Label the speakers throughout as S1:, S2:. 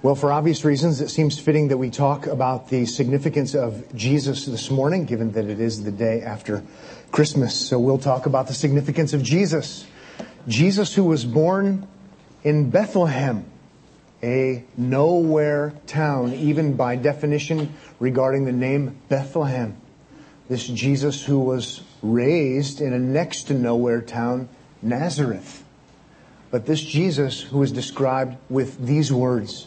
S1: Well, for obvious reasons, it seems fitting that we talk about the significance of Jesus this morning, given that it is the day after Christmas. So we'll talk about the significance of Jesus. Jesus, who was born in Bethlehem, a nowhere town, even by definition regarding the name Bethlehem. This Jesus who was raised in a next to nowhere town, Nazareth. But this Jesus who is described with these words,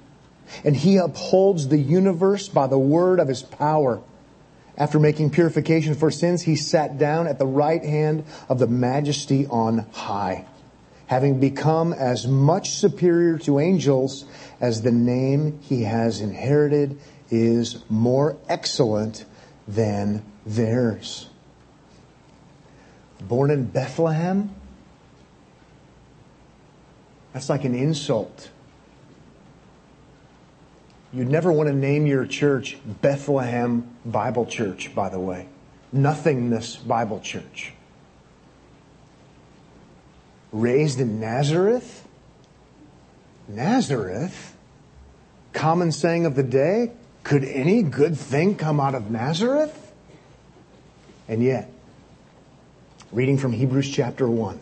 S1: and he upholds the universe by the word of his power. After making purification for sins, he sat down at the right hand of the majesty on high, having become as much superior to angels as the name he has inherited is more excellent than theirs. Born in Bethlehem? That's like an insult You'd never want to name your church Bethlehem Bible Church, by the way. Nothingness Bible Church. Raised in Nazareth? Nazareth? Common saying of the day? Could any good thing come out of Nazareth? And yet, reading from Hebrews chapter 1,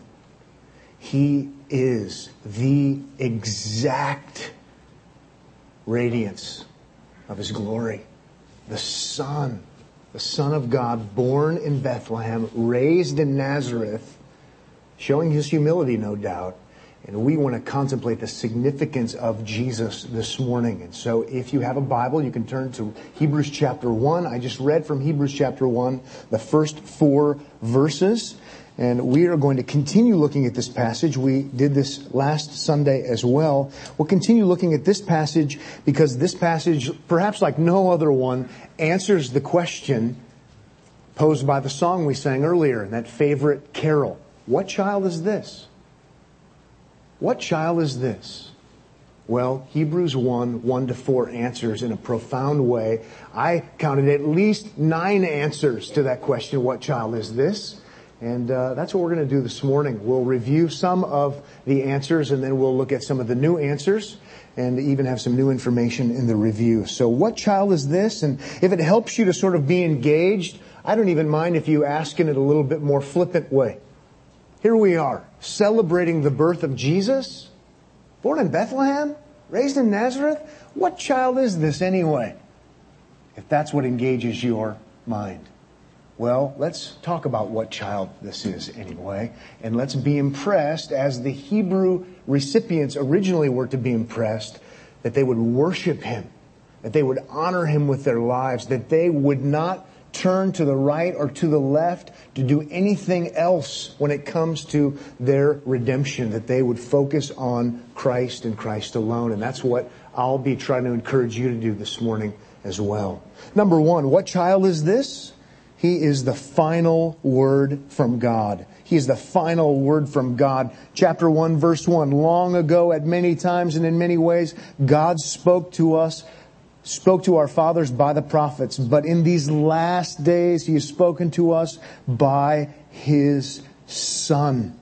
S1: he is the exact radiance of his glory. The Son, the Son of God, born in Bethlehem, raised in Nazareth, showing his humility, no doubt. And we want to contemplate the significance of Jesus this morning. And so if you have a Bible, you can turn to Hebrews chapter 1. I just read from Hebrews chapter 1 the first four verses. And we are going to continue looking at this passage. We did this last Sunday as well. We'll continue looking at this passage because this passage, perhaps like no other one, answers the question posed by the song we sang earlier in that favorite carol. What child is this? What child is this? Well, Hebrews 1, 1 to 4 answers in a profound way. I counted at least nine answers to that question, what child is this? And uh, that's what we're going to do this morning. We'll review some of the answers and then we'll look at some of the new answers and even have some new information in the review. So what child is this? And if it helps you to sort of be engaged, I don't even mind if you ask in it a little bit more flippant way. Here we are, celebrating the birth of Jesus, born in Bethlehem, raised in Nazareth. What child is this anyway? If that's what engages your mind. Well, let's talk about what child this is anyway, and let's be impressed as the Hebrew recipients originally were to be impressed that they would worship him, that they would honor him with their lives, that they would not turn to the right or to the left to do anything else when it comes to their redemption, that they would focus on Christ and Christ alone. And that's what I'll be trying to encourage you to do this morning as well. Number one, what child is this? He is the final word from God. He is the final word from God. Chapter 1 verse 1. Long ago at many times and in many ways, God spoke to us, spoke to our fathers by the prophets. But in these last days, He has spoken to us by His Son.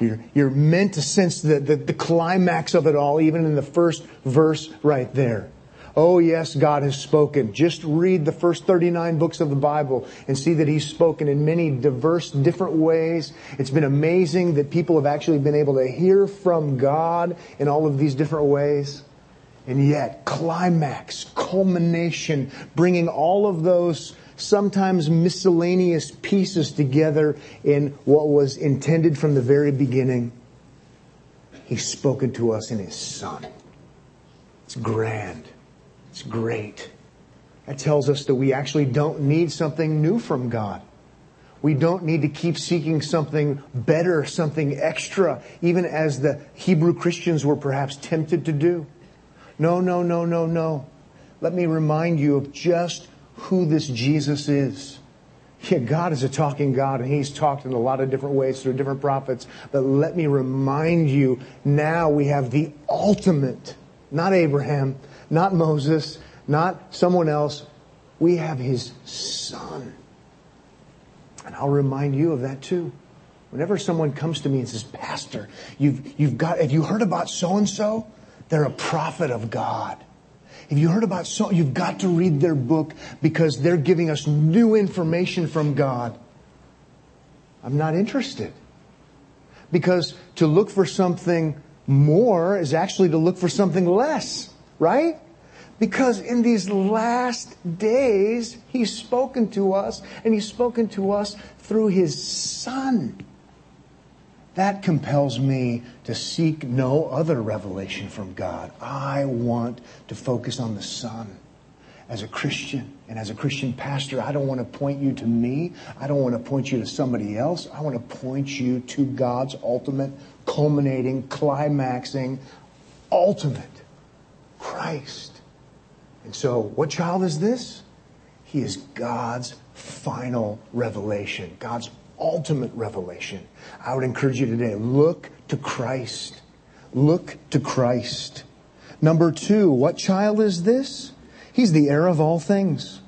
S1: You're, you're meant to sense the, the, the climax of it all, even in the first verse right there. Oh, yes, God has spoken. Just read the first 39 books of the Bible and see that He's spoken in many diverse, different ways. It's been amazing that people have actually been able to hear from God in all of these different ways. And yet, climax, culmination, bringing all of those sometimes miscellaneous pieces together in what was intended from the very beginning. He's spoken to us in His Son. It's grand. It's great. That tells us that we actually don't need something new from God. We don't need to keep seeking something better, something extra, even as the Hebrew Christians were perhaps tempted to do. No, no, no, no, no. let me remind you of just who this Jesus is. Yeah, God is a talking God, and He's talked in a lot of different ways through different prophets. But let me remind you now we have the ultimate, not Abraham, not Moses, not someone else. We have His Son. And I'll remind you of that too. Whenever someone comes to me and says, Pastor, you've, you've got, have you heard about so and so? They're a prophet of God. Have you heard about so? You've got to read their book because they're giving us new information from God. I'm not interested. Because to look for something more is actually to look for something less, right? Because in these last days, He's spoken to us, and He's spoken to us through His Son. That compels me to seek no other revelation from God. I want to focus on the Son. As a Christian and as a Christian pastor, I don't want to point you to me. I don't want to point you to somebody else. I want to point you to God's ultimate, culminating, climaxing, ultimate Christ. And so, what child is this? He is God's final revelation, God's ultimate revelation. I would encourage you today look to Christ. Look to Christ. Number two, what child is this? He's the heir of all things.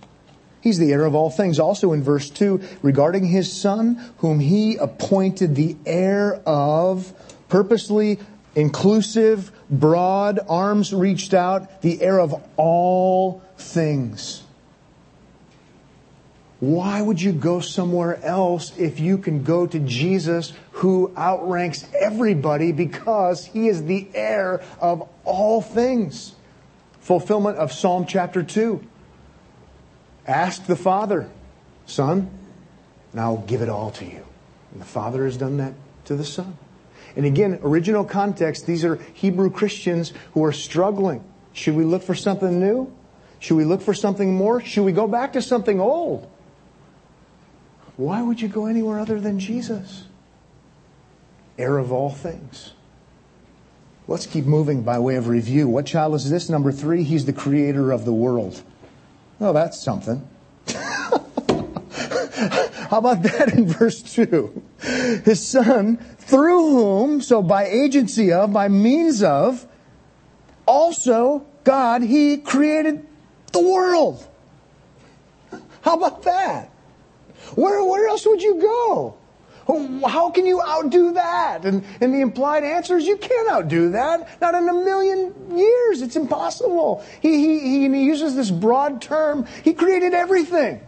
S1: He's the heir of all things. Also in verse 2, regarding his son, whom he appointed the heir of, purposely inclusive, broad, arms reached out, the heir of all things. Why would you go somewhere else if you can go to Jesus who outranks everybody because he is the heir of all things? Fulfillment of Psalm chapter 2. Ask the Father, Son, and I'll give it all to you. And the Father has done that to the Son. And again, original context, these are Hebrew Christians who are struggling. Should we look for something new? Should we look for something more? Should we go back to something old? Why would you go anywhere other than Jesus? Heir of all things. Let's keep moving by way of review. What child is this? Number three, he's the creator of the world. Oh, that's something. How about that in verse 2? His son, through whom, so by agency of, by means of, also God, he created the world. How about that? Where, where else would you go? How can you outdo that? And, and the implied answer is you can't outdo that. Not in a million years. It's impossible. He, he, he uses this broad term. He created everything.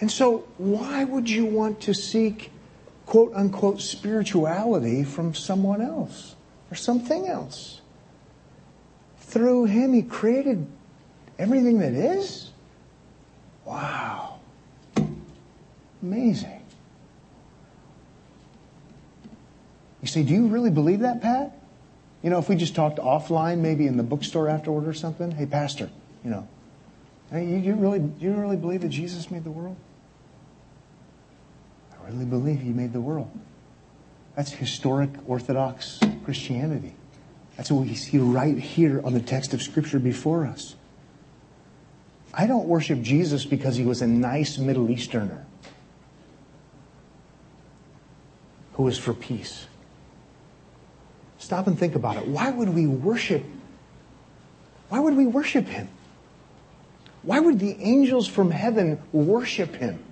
S1: And so, why would you want to seek quote unquote spirituality from someone else or something else? Through Him, He created everything that is? Wow. Amazing. You say, do you really believe that, Pat? You know, if we just talked offline, maybe in the bookstore afterward or something, hey, Pastor, you know, hey, you, you really, you really believe that Jesus made the world? Really believe he made the world. That's historic Orthodox Christianity. That's what we see right here on the text of Scripture before us. I don't worship Jesus because he was a nice Middle Easterner. who is for peace. Stop and think about it. Why would we worship? Why would we worship him? Why would the angels from heaven worship him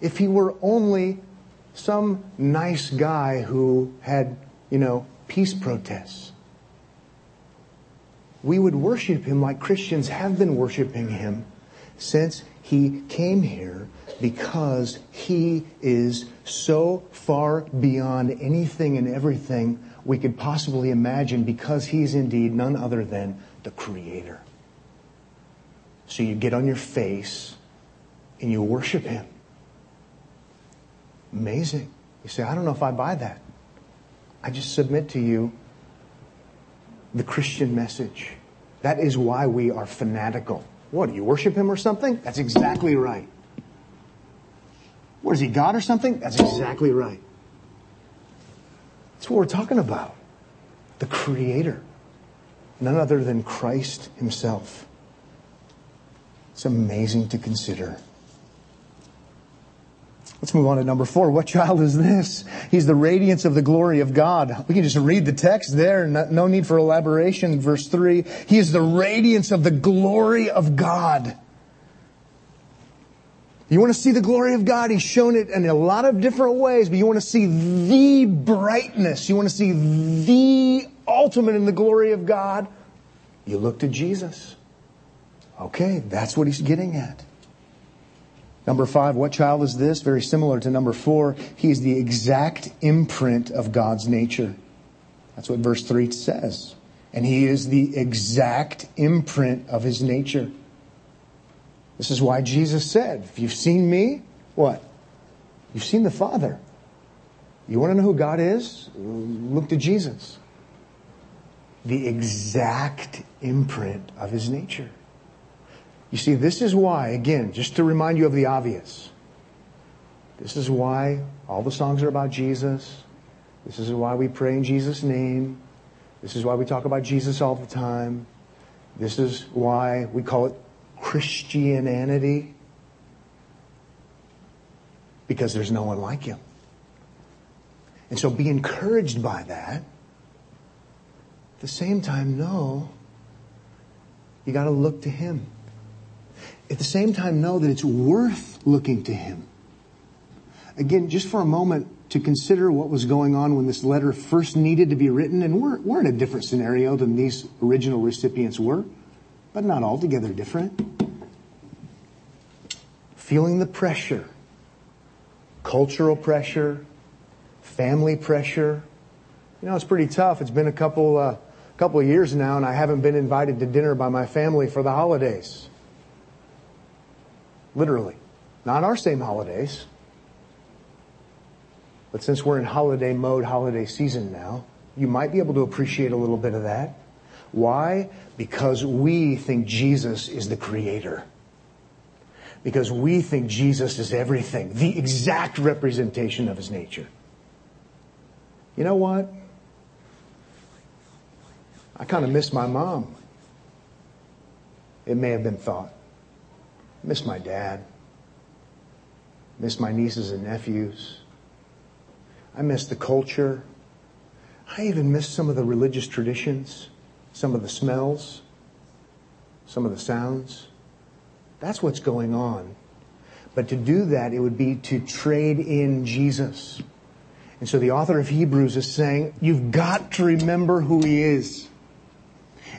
S1: if he were only some nice guy who had, you know, peace protests? We would worship him like Christians have been worshiping him since he came here because he is so far beyond anything and everything we could possibly imagine because he's indeed none other than the creator. So you get on your face and you worship him. Amazing. You say, I don't know if I buy that. I just submit to you the Christian message. That is why we are fanatical. What, do you worship him or something? That's exactly right. What is he, God or something? That's exactly right. That's what we're talking about. The Creator. none other than Christ himself. It's amazing to consider. Let's move on to number four. What child is this? He's the radiance of the glory of God. We can just read the text there. No need for elaboration. Verse three. He is the radiance of the glory of God. You want to see the glory of God? He's shown it in a lot of different ways, but you want to see the brightness. You want to see the ultimate in the glory of God. You look to Jesus. Okay, that's what he's getting at. Number five, what child is this? Very similar to number four. He is the exact imprint of God's nature. That's what verse three says. And he is the exact imprint of his nature. This is why Jesus said, if you've seen me, what? You've seen the Father. You want to know who God is? Look to Jesus. The exact imprint of his nature. You see, this is why, again, just to remind you of the obvious, this is why all the songs are about Jesus. This is why we pray in Jesus' name. This is why we talk about Jesus all the time. This is why we call it Christianity because there's no one like him. And so be encouraged by that. At the same time, know you got to look to him. At the same time, know that it's worth looking to him. Again, just for a moment, to consider what was going on when this letter first needed to be written, and we're, we're in a different scenario than these original recipients were but not altogether different. Feeling the pressure, cultural pressure, family pressure. You know, it's pretty tough. It's been a couple, uh, couple of years now, and I haven't been invited to dinner by my family for the holidays. Literally. Not our same holidays. But since we're in holiday mode, holiday season now, you might be able to appreciate a little bit of that. Why? Because we think Jesus is the creator. Because we think Jesus is everything, the exact representation of his nature. You know what? I kind of miss my mom. It may have been thought. Miss my dad. Miss my nieces and nephews. I miss the culture. I even miss some of the religious traditions some of the smells, some of the sounds. That's what's going on. But to do that, it would be to trade in Jesus. And so the author of Hebrews is saying, you've got to remember who he is.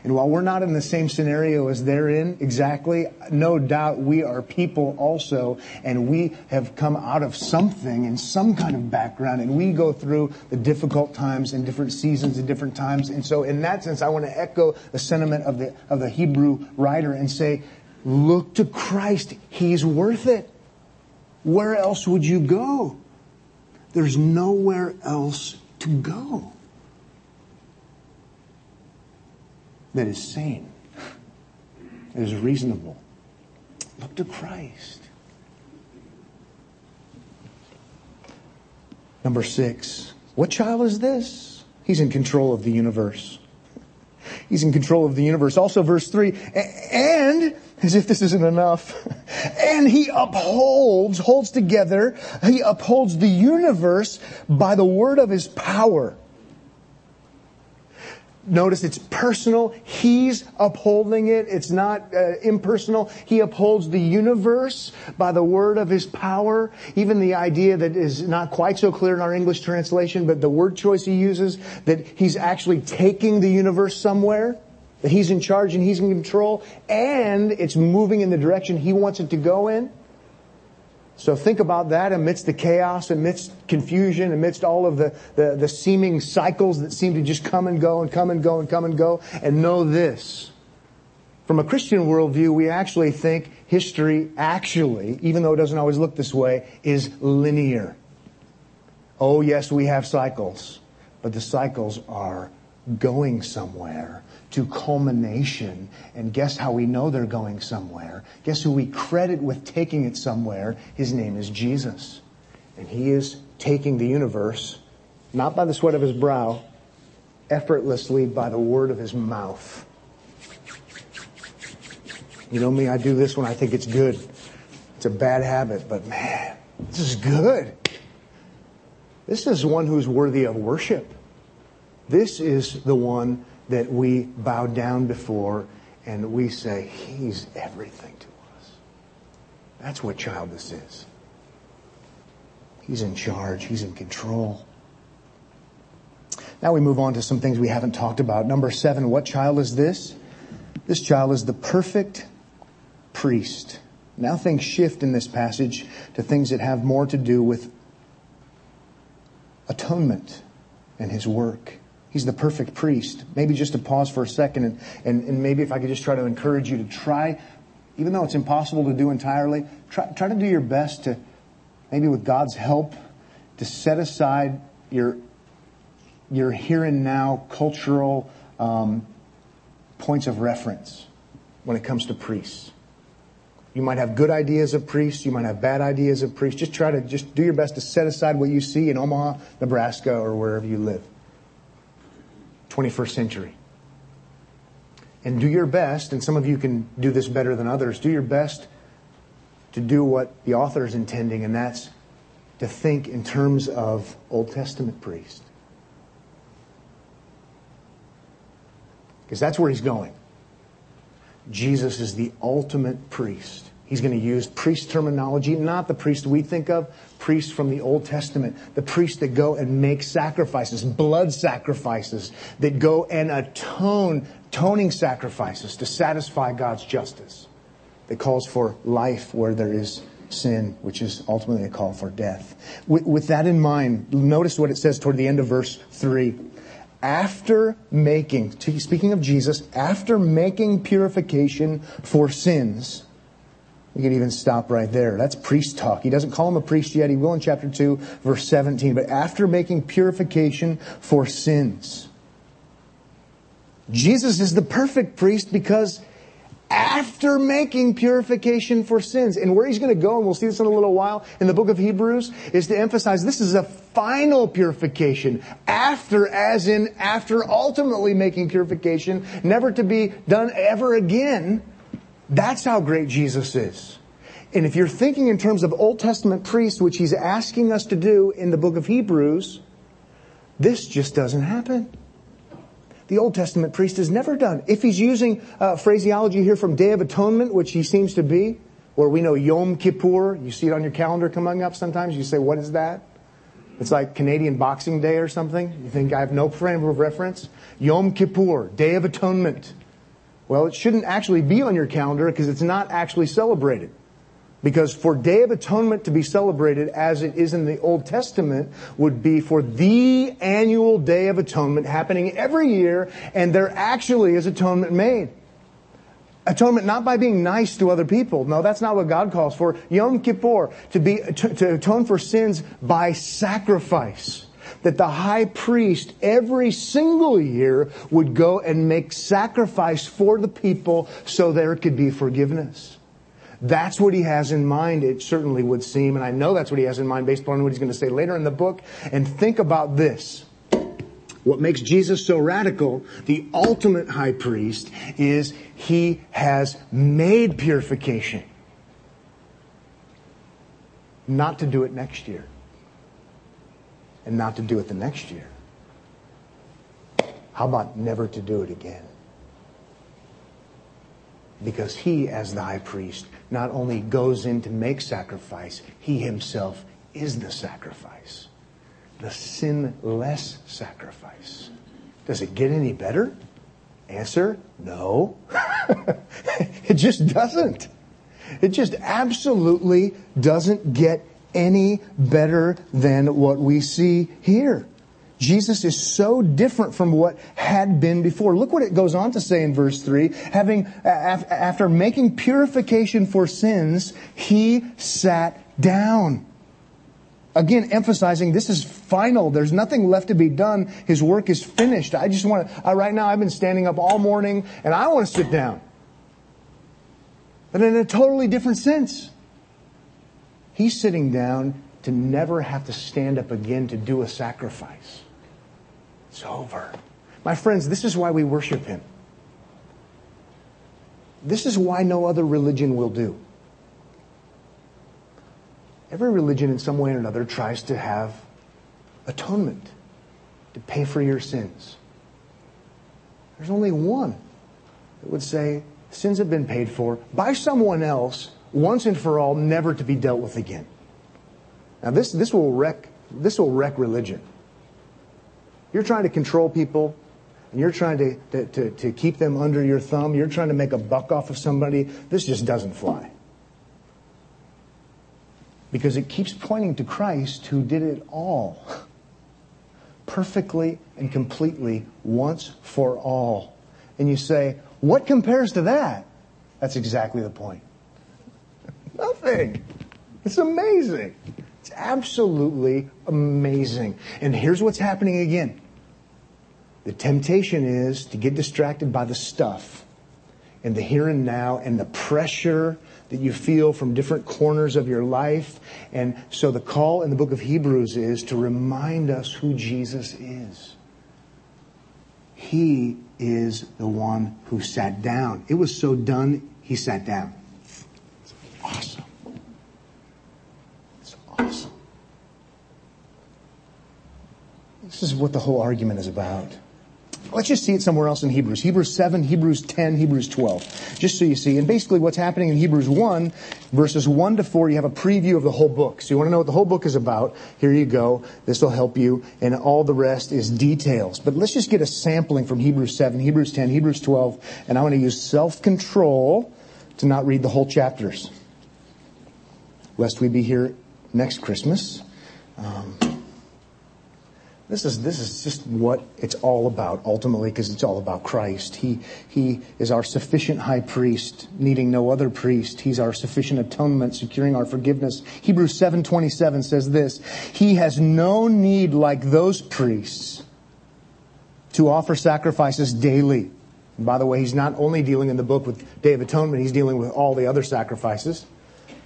S1: And while we're not in the same scenario as they're in exactly, no doubt we are people also, and we have come out of something in some kind of background, and we go through the difficult times and different seasons and different times. And so in that sense, I want to echo the sentiment of the, of the Hebrew writer and say, look to Christ. He's worth it. Where else would you go? There's nowhere else to go. That is sane, that is reasonable. Look to Christ. Number six, what child is this? He's in control of the universe. He's in control of the universe. Also, verse three, and as if this isn't enough, and he upholds, holds together, he upholds the universe by the word of his power. Notice it's personal. He's upholding it. It's not uh, impersonal. He upholds the universe by the word of his power. Even the idea that is not quite so clear in our English translation, but the word choice he uses, that he's actually taking the universe somewhere, that he's in charge and he's in control, and it's moving in the direction he wants it to go in. So think about that amidst the chaos, amidst confusion, amidst all of the, the, the, seeming cycles that seem to just come and go and come and go and come and go, and know this. From a Christian worldview, we actually think history actually, even though it doesn't always look this way, is linear. Oh yes, we have cycles, but the cycles are going somewhere to culmination. And guess how we know they're going somewhere? Guess who we credit with taking it somewhere? His name is Jesus. And he is taking the universe, not by the sweat of his brow, effortlessly by the word of his mouth. You know me, I do this when I think it's good. It's a bad habit, but man, this is good. This is one who's worthy of worship. This is the one that we bow down before and we say, He's everything to us. That's what child this is. He's in charge, He's in control. Now we move on to some things we haven't talked about. Number seven, what child is this? This child is the perfect priest. Now things shift in this passage to things that have more to do with atonement and his work. He's the perfect priest. Maybe just to pause for a second and, and, and maybe if I could just try to encourage you to try, even though it's impossible to do entirely, try, try to do your best to, maybe with God's help, to set aside your, your here and now cultural um, points of reference when it comes to priests. You might have good ideas of priests. You might have bad ideas of priests. Just try to just do your best to set aside what you see in Omaha, Nebraska, or wherever you live. 21st century. And do your best, and some of you can do this better than others, do your best to do what the author is intending, and that's to think in terms of Old Testament priest. Because that's where he's going. Jesus is the ultimate priest. He's going to use priest terminology, not the priest we think of, priests from the Old Testament, the priests that go and make sacrifices, blood sacrifices, that go and atone, toning sacrifices to satisfy God's justice. That calls for life where there is sin, which is ultimately a call for death. With, with that in mind, notice what it says toward the end of verse 3 after making, speaking of Jesus, after making purification for sins, you could even stop right there. That's priest talk. He doesn't call him a priest yet. He will in chapter 2, verse 17. But after making purification for sins, Jesus is the perfect priest because after making purification for sins. And where he's going to go, and we'll see this in a little while in the book of Hebrews, is to emphasize this is a final purification. After, as in after ultimately making purification, never to be done ever again. That's how great Jesus is. And if you're thinking in terms of Old Testament priests, which he's asking us to do in the book of Hebrews, this just doesn't happen. The Old Testament priest has never done. If he's using uh, phraseology here from Day of Atonement, which he seems to be, or we know Yom Kippur, you see it on your calendar coming up sometimes, you say, what is that? It's like Canadian Boxing Day or something. You think I have no frame of reference? Yom Kippur, Day of Atonement. Well, it shouldn't actually be on your calendar because it's not actually celebrated. Because for Day of Atonement to be celebrated as it is in the Old Testament would be for the annual Day of Atonement happening every year and there actually is atonement made. Atonement not by being nice to other people. No, that's not what God calls for. Yom Kippur, to be, to, to atone for sins by sacrifice that the high priest every single year would go and make sacrifice for the people so there could be forgiveness. That's what he has in mind, it certainly would seem, and I know that's what he has in mind based upon what he's going to say later in the book. And think about this. What makes Jesus so radical, the ultimate high priest, is he has made purification. Not to do it next year and not to do it the next year? How about never to do it again? Because he, as the high priest, not only goes in to make sacrifice, he himself is the sacrifice. The sinless sacrifice. Does it get any better? Answer, no. it just doesn't. It just absolutely doesn't get any better than what we see here. Jesus is so different from what had been before. Look what it goes on to say in verse 3. Having, after making purification for sins, he sat down. Again, emphasizing this is final. There's nothing left to be done. His work is finished. I just want to, right now I've been standing up all morning and I want to sit down. But in a totally different sense. He's sitting down to never have to stand up again to do a sacrifice. It's over. My friends, this is why we worship Him. This is why no other religion will do. Every religion, in some way or another, tries to have atonement, to pay for your sins. There's only one that would say sins have been paid for by someone else once and for all, never to be dealt with again. Now, this, this, will, wreck, this will wreck religion. You're trying to control people, and you're trying to, to, to, to keep them under your thumb. You're trying to make a buck off of somebody. This just doesn't fly. Because it keeps pointing to Christ who did it all perfectly and completely once for all. And you say, what compares to that? That's exactly the point. Nothing. It's amazing. It's absolutely amazing. And here's what's happening again. The temptation is to get distracted by the stuff and the here and now and the pressure that you feel from different corners of your life. And so the call in the book of Hebrews is to remind us who Jesus is. He is the one who sat down. It was so done, he sat down. It's awesome. It's awesome. This is what the whole argument is about. Let's just see it somewhere else in Hebrews. Hebrews 7, Hebrews 10, Hebrews 12. Just so you see. And basically what's happening in Hebrews 1, verses 1 to 4, you have a preview of the whole book. So you want to know what the whole book is about. Here you go. This will help you. And all the rest is details. But let's just get a sampling from Hebrews 7, Hebrews 10, Hebrews 12. And I want to use self-control to not read the whole chapters. Lest we be here next Christmas. Um, this is, this is just what it's all about ultimately because it's all about Christ. He, he is our sufficient high priest, needing no other priest. He's our sufficient atonement, securing our forgiveness. Hebrews 7:27 says this, He has no need like those priests to offer sacrifices daily. And by the way, he's not only dealing in the book with Day of Atonement, he's dealing with all the other sacrifices.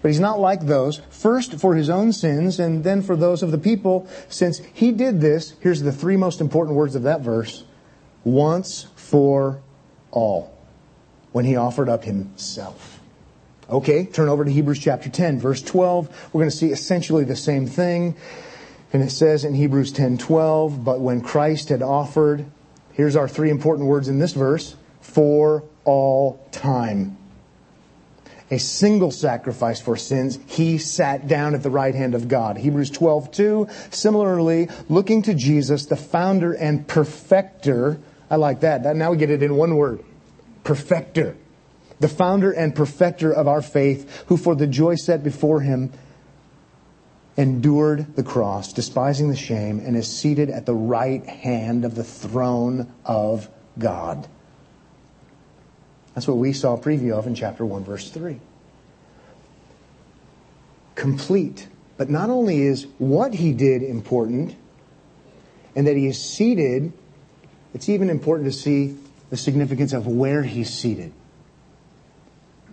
S1: But he's not like those. First for his own sins and then for those of the people. Since he did this, here's the three most important words of that verse. Once for all. When he offered up himself. Okay, turn over to Hebrews chapter 10, verse 12. We're going to see essentially the same thing. And it says in Hebrews 10, 12, but when Christ had offered, here's our three important words in this verse, for all time a single sacrifice for sins, he sat down at the right hand of God. Hebrews 12, 2. Similarly, looking to Jesus, the founder and perfecter. I like that. that. Now we get it in one word. Perfecter. The founder and perfecter of our faith, who for the joy set before him endured the cross, despising the shame, and is seated at the right hand of the throne of God. That's what we saw a preview of in chapter 1, verse 3. Complete. But not only is what he did important, and that he is seated, it's even important to see the significance of where he's seated.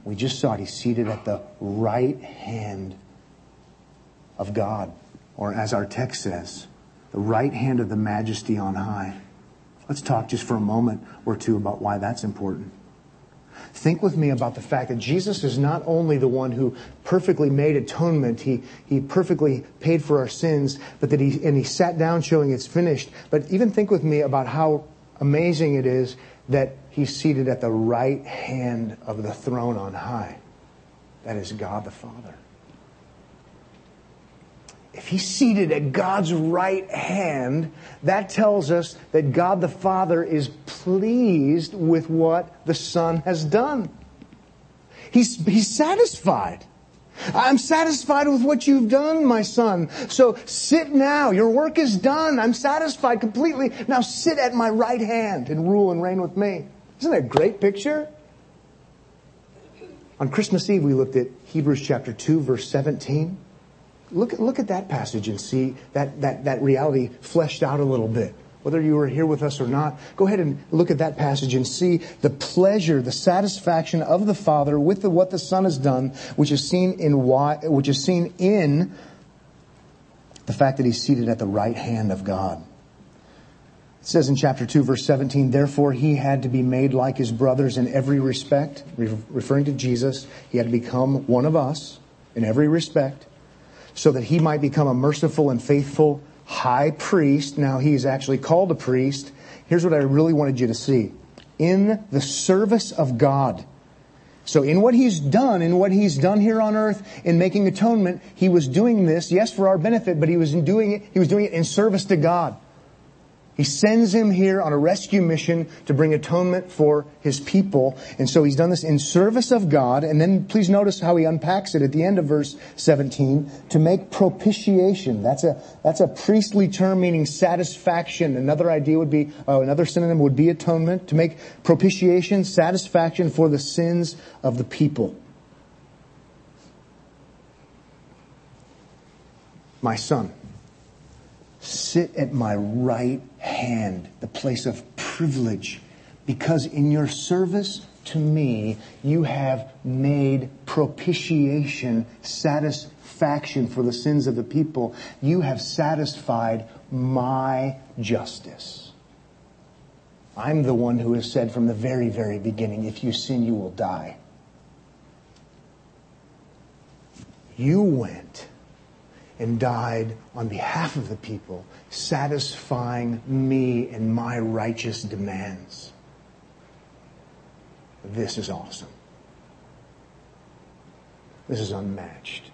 S1: We just saw it. He's seated at the right hand of God, or as our text says, the right hand of the majesty on high. Let's talk just for a moment or two about why that's important. Think with me about the fact that Jesus is not only the one who perfectly made atonement, he, he perfectly paid for our sins, but that he, and he sat down showing it's finished. But even think with me about how amazing it is that he's seated at the right hand of the throne on high. That is God the Father if he's seated at God's right hand, that tells us that God the Father is pleased with what the Son has done. He's, he's satisfied. I'm satisfied with what you've done, my son. So sit now. Your work is done. I'm satisfied completely. Now sit at my right hand and rule and reign with me. Isn't that a great picture? On Christmas Eve, we looked at Hebrews chapter 2, verse 17. Look, look at that passage and see that, that, that reality fleshed out a little bit. Whether you were here with us or not, go ahead and look at that passage and see the pleasure, the satisfaction of the Father with the, what the Son has done, which is seen in why, which is seen in the fact that he's seated at the right hand of God. It says in chapter 2, verse 17, therefore he had to be made like his brothers in every respect, referring to Jesus. He had to become one of us in every respect, so that he might become a merciful and faithful high priest. Now he is actually called a priest. Here's what I really wanted you to see. In the service of God. So in what he's done, in what he's done here on earth, in making atonement, he was doing this, yes, for our benefit, but he was doing it, he was doing it in service to God. He sends him here on a rescue mission to bring atonement for his people. And so he's done this in service of God. And then please notice how he unpacks it at the end of verse 17 to make propitiation. That's a, that's a priestly term meaning satisfaction. Another idea would be, uh, another synonym would be atonement. To make propitiation, satisfaction for the sins of the people. My son sit at my right hand, the place of privilege, because in your service to me, you have made propitiation, satisfaction for the sins of the people. You have satisfied my justice. I'm the one who has said from the very, very beginning, if you sin, you will die. You went and died on behalf of the people, satisfying me and my righteous demands. This is awesome. This is unmatched.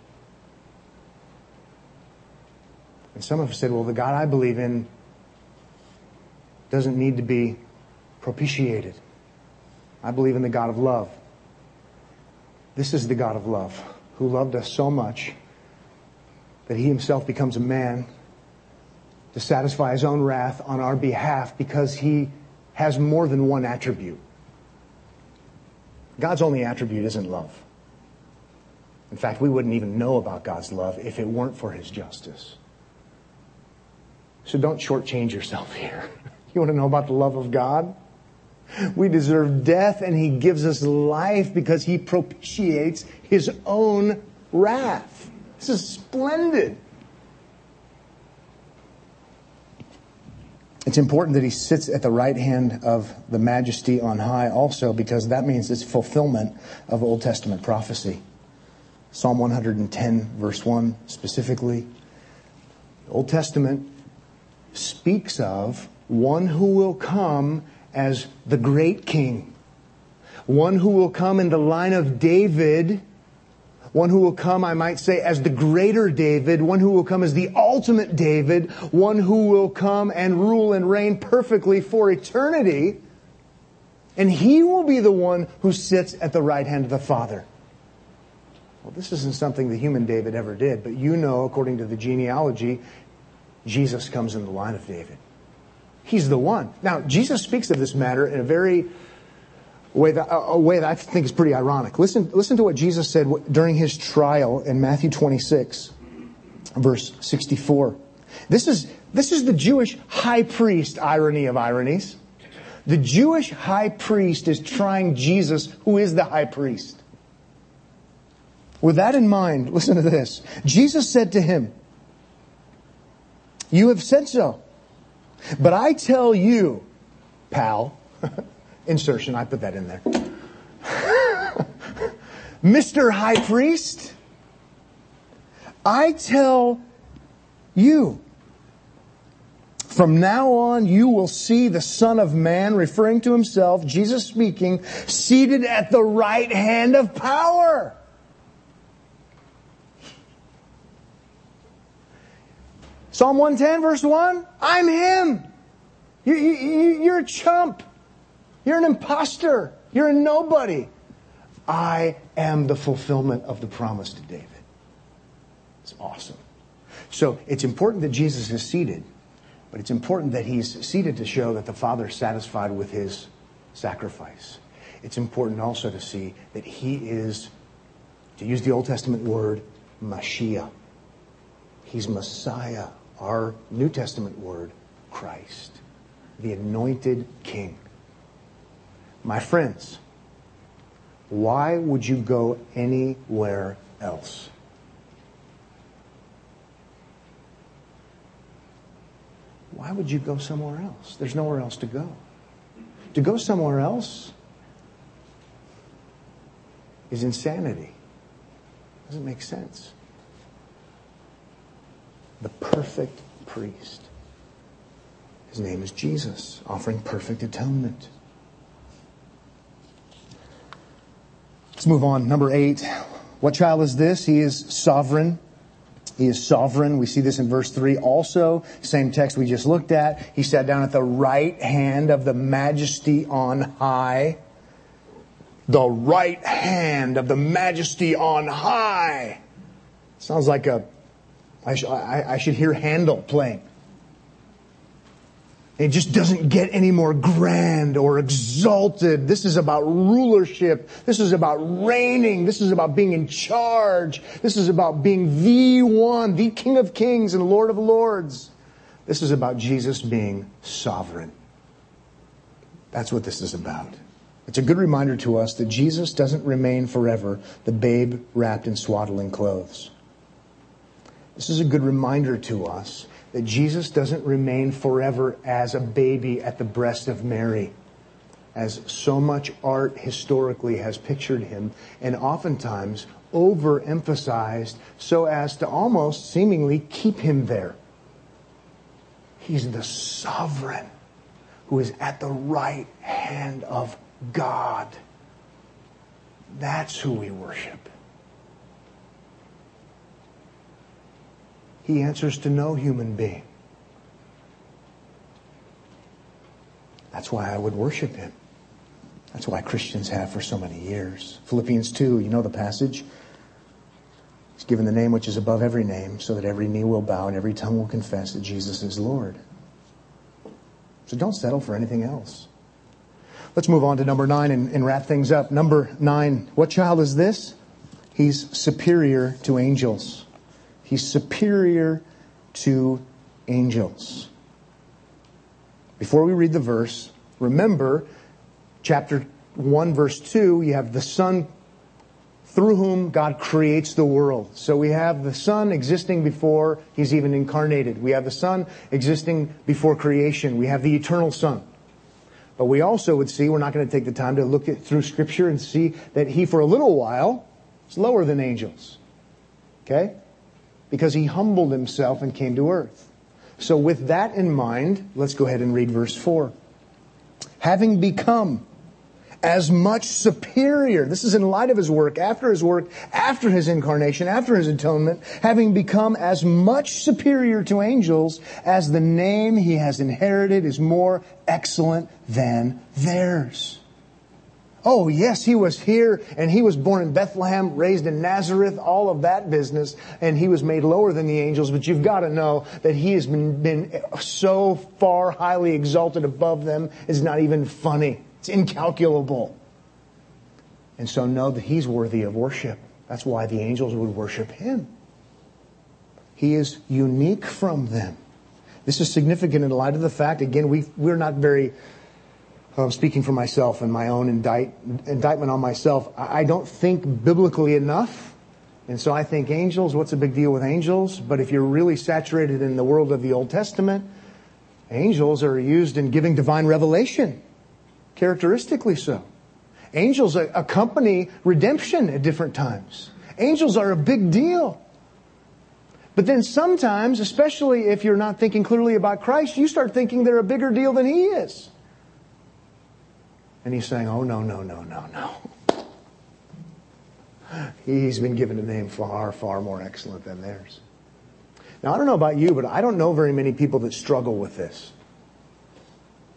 S1: And some have said, well, the God I believe in doesn't need to be propitiated. I believe in the God of love. This is the God of love who loved us so much that he himself becomes a man to satisfy his own wrath on our behalf because he has more than one attribute. God's only attribute isn't love. In fact, we wouldn't even know about God's love if it weren't for his justice. So don't shortchange yourself here. You want to know about the love of God? We deserve death and he gives us life because he propitiates his own wrath. This is splendid. It's important that he sits at the right hand of the majesty on high also because that means it's fulfillment of Old Testament prophecy. Psalm 110 verse 1 specifically. The Old Testament speaks of one who will come as the great king. One who will come in the line of David one who will come, I might say, as the greater David, one who will come as the ultimate David, one who will come and rule and reign perfectly for eternity. And he will be the one who sits at the right hand of the Father. Well, this isn't something the human David ever did, but you know, according to the genealogy, Jesus comes in the line of David. He's the one. Now, Jesus speaks of this matter in a very a way that, a way that I think is pretty ironic. Listen, listen to what Jesus said during his trial in Matthew 26, verse 64. This is, this is the Jewish high priest irony of ironies. The Jewish high priest is trying Jesus, who is the high priest. With that in mind, listen to this. Jesus said to him, You have said so. But I tell you, pal, Insertion, I put that in there. Mr. High Priest, I tell you, from now on, you will see the Son of Man, referring to himself, Jesus speaking, seated at the right hand of power. Psalm 110, verse 1 I'm him. You, you, you're a chump. You're an impostor. You're a nobody. I am the fulfillment of the promise to David. It's awesome. So it's important that Jesus is seated, but it's important that he's seated to show that the Father is satisfied with his sacrifice. It's important also to see that he is, to use the Old Testament word, Mashiach. He's Messiah, our New Testament word, Christ, the anointed king. My friends, why would you go anywhere else? why would you go somewhere else? There's nowhere else to go. To go somewhere else is insanity. Doesn't make sense. The perfect priest. His name is Jesus, offering perfect atonement. Let's move on. Number eight. What child is this? He is sovereign. He is sovereign. We see this in verse 3 also. Same text we just looked at. He sat down at the right hand of the majesty on high. The right hand of the majesty on high. Sounds like a. I, sh- I, I should hear Handel playing. It just doesn't get any more grand or exalted. This is about rulership. This is about reigning. This is about being in charge. This is about being the one, the King of Kings and Lord of Lords. This is about Jesus being sovereign. That's what this is about. It's a good reminder to us that Jesus doesn't remain forever the babe wrapped in swaddling clothes. This is a good reminder to us that Jesus doesn't remain forever as a baby at the breast of Mary, as so much art historically has pictured him, and oftentimes overemphasized so as to almost seemingly keep him there. He's the sovereign who is at the right hand of God. That's who we worship. He answers to no human being. That's why I would worship him. That's why Christians have for so many years. Philippians 2, you know the passage. He's given the name which is above every name, so that every knee will bow and every tongue will confess that Jesus is Lord. So don't settle for anything else. Let's move on to number nine and, and wrap things up. Number nine, what child is this? He's superior to angels. He's superior to angels. Before we read the verse, remember chapter 1, verse 2, you have the Son through whom God creates the world. So we have the Son existing before He's even incarnated. We have the Son existing before creation. We have the eternal Son. But we also would see, we're not going to take the time to look at, through Scripture and see that He, for a little while, is lower than angels. Okay? Because he humbled himself and came to earth. So, with that in mind, let's go ahead and read verse 4. Having become as much superior, this is in light of his work, after his work, after his incarnation, after his atonement, having become as much superior to angels as the name he has inherited is more excellent than theirs. Oh, yes, he was here and he was born in Bethlehem, raised in Nazareth, all of that business, and he was made lower than the angels. But you've got to know that he has been, been so far highly exalted above them, it's not even funny. It's incalculable. And so know that he's worthy of worship. That's why the angels would worship him. He is unique from them. This is significant in light of the fact, again, we, we're not very I'm speaking for myself and my own indict, indictment on myself. I don't think biblically enough. And so I think angels, what's the big deal with angels? But if you're really saturated in the world of the Old Testament, angels are used in giving divine revelation, characteristically so. Angels accompany redemption at different times. Angels are a big deal. But then sometimes, especially if you're not thinking clearly about Christ, you start thinking they're a bigger deal than He is. And he's saying, oh, no, no, no, no, no. He's been given a name far, far more excellent than theirs. Now, I don't know about you, but I don't know very many people that struggle with this.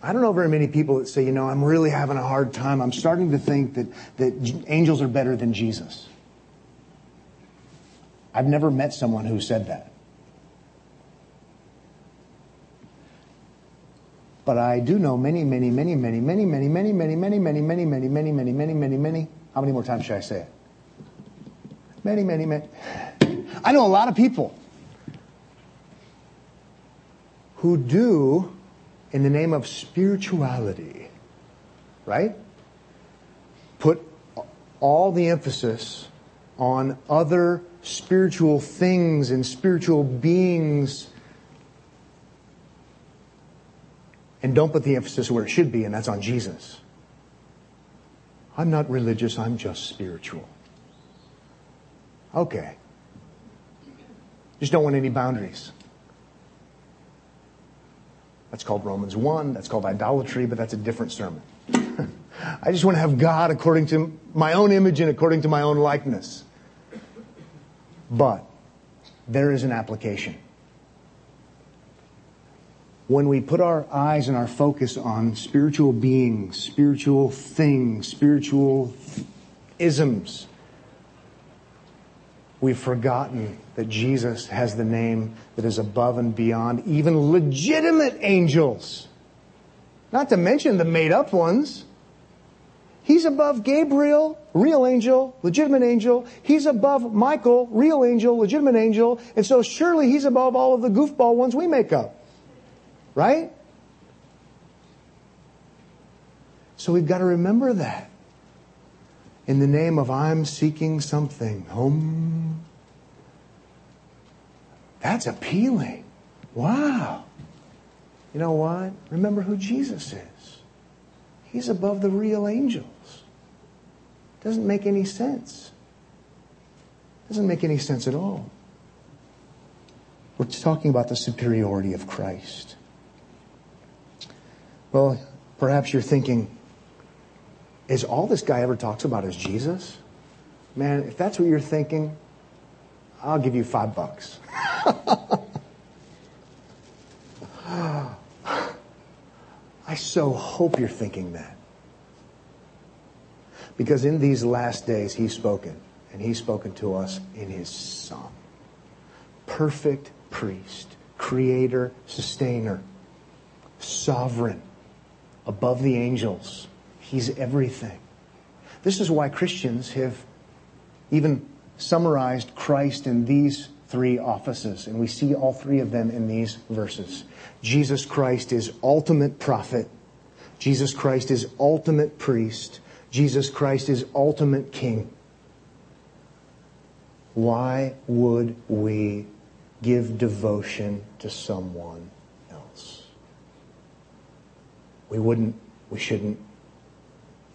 S1: I don't know very many people that say, you know, I'm really having a hard time. I'm starting to think that, that angels are better than Jesus. I've never met someone who said that. But I do know many, many, many, many, many, many, many, many, many, many, many, many, many, many, many, many, many. How many more times should I say it? Many, many, many. I know a lot of people who do, in the name of spirituality, right? Put all the emphasis on other spiritual things and spiritual beings And don't put the emphasis where it should be, and that's on Jesus. I'm not religious, I'm just spiritual. Okay. Just don't want any boundaries. That's called Romans 1. That's called idolatry, but that's a different sermon. I just want to have God according to my own image and according to my own likeness. But there is an application. When we put our eyes and our focus on spiritual beings, spiritual things, spiritual isms, we've forgotten that Jesus has the name that is above and beyond even legitimate angels. Not to mention the made up ones. He's above Gabriel, real angel, legitimate angel. He's above Michael, real angel, legitimate angel. And so surely he's above all of the goofball ones we make up. Right? So we've got to remember that. In the name of I'm seeking something, home. That's appealing. Wow. You know what? Remember who Jesus is. He's above the real angels. Doesn't make any sense. Doesn't make any sense at all. We're talking about the superiority of Christ. Well, perhaps you're thinking, is all this guy ever talks about is Jesus? Man, if that's what you're thinking, I'll give you five bucks. I so hope you're thinking that. Because in these last days, He's spoken, and He's spoken to us in His Son. Perfect priest, creator, sustainer, sovereign, above the angels. He's everything. This is why Christians have even summarized Christ in these three offices, and we see all three of them in these verses. Jesus Christ is ultimate prophet. Jesus Christ is ultimate priest. Jesus Christ is ultimate king. Why would we give devotion to someone? We wouldn't, we shouldn't.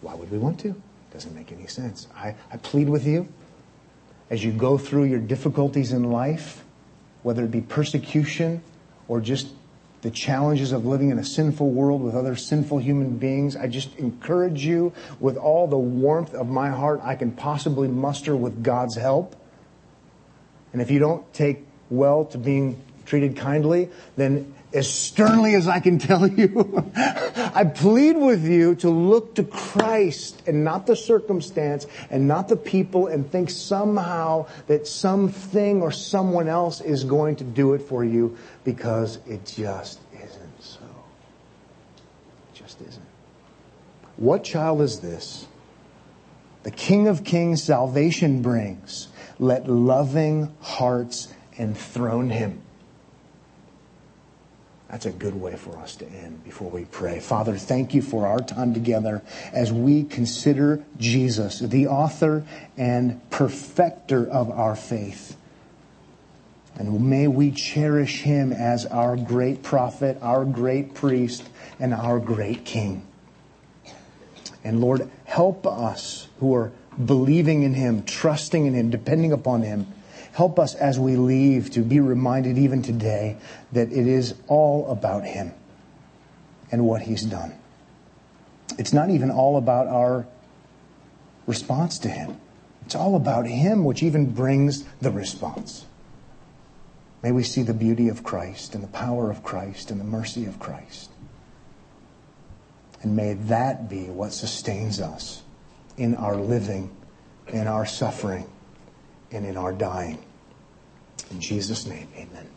S1: Why would we want to? Doesn't make any sense. I, I plead with you as you go through your difficulties in life, whether it be persecution or just the challenges of living in a sinful world with other sinful human beings, I just encourage you with all the warmth of my heart I can possibly muster with God's help. And if you don't take well to being treated kindly, then as sternly as I can tell you, I plead with you to look to Christ and not the circumstance and not the people and think somehow that something or someone else is going to do it for you because it just isn't so. It just isn't. What child is this? The King of Kings salvation brings. Let loving hearts enthrone him. That's a good way for us to end before we pray. Father, thank you for our time together as we consider Jesus, the author and perfecter of our faith. And may we cherish him as our great prophet, our great priest, and our great king. And Lord, help us who are believing in him, trusting in him, depending upon him Help us as we leave to be reminded even today that it is all about Him and what He's done. It's not even all about our response to Him. It's all about Him, which even brings the response. May we see the beauty of Christ and the power of Christ and the mercy of Christ. And may that be what sustains us in our living, in our suffering, and in our dying. In Jesus' name, amen.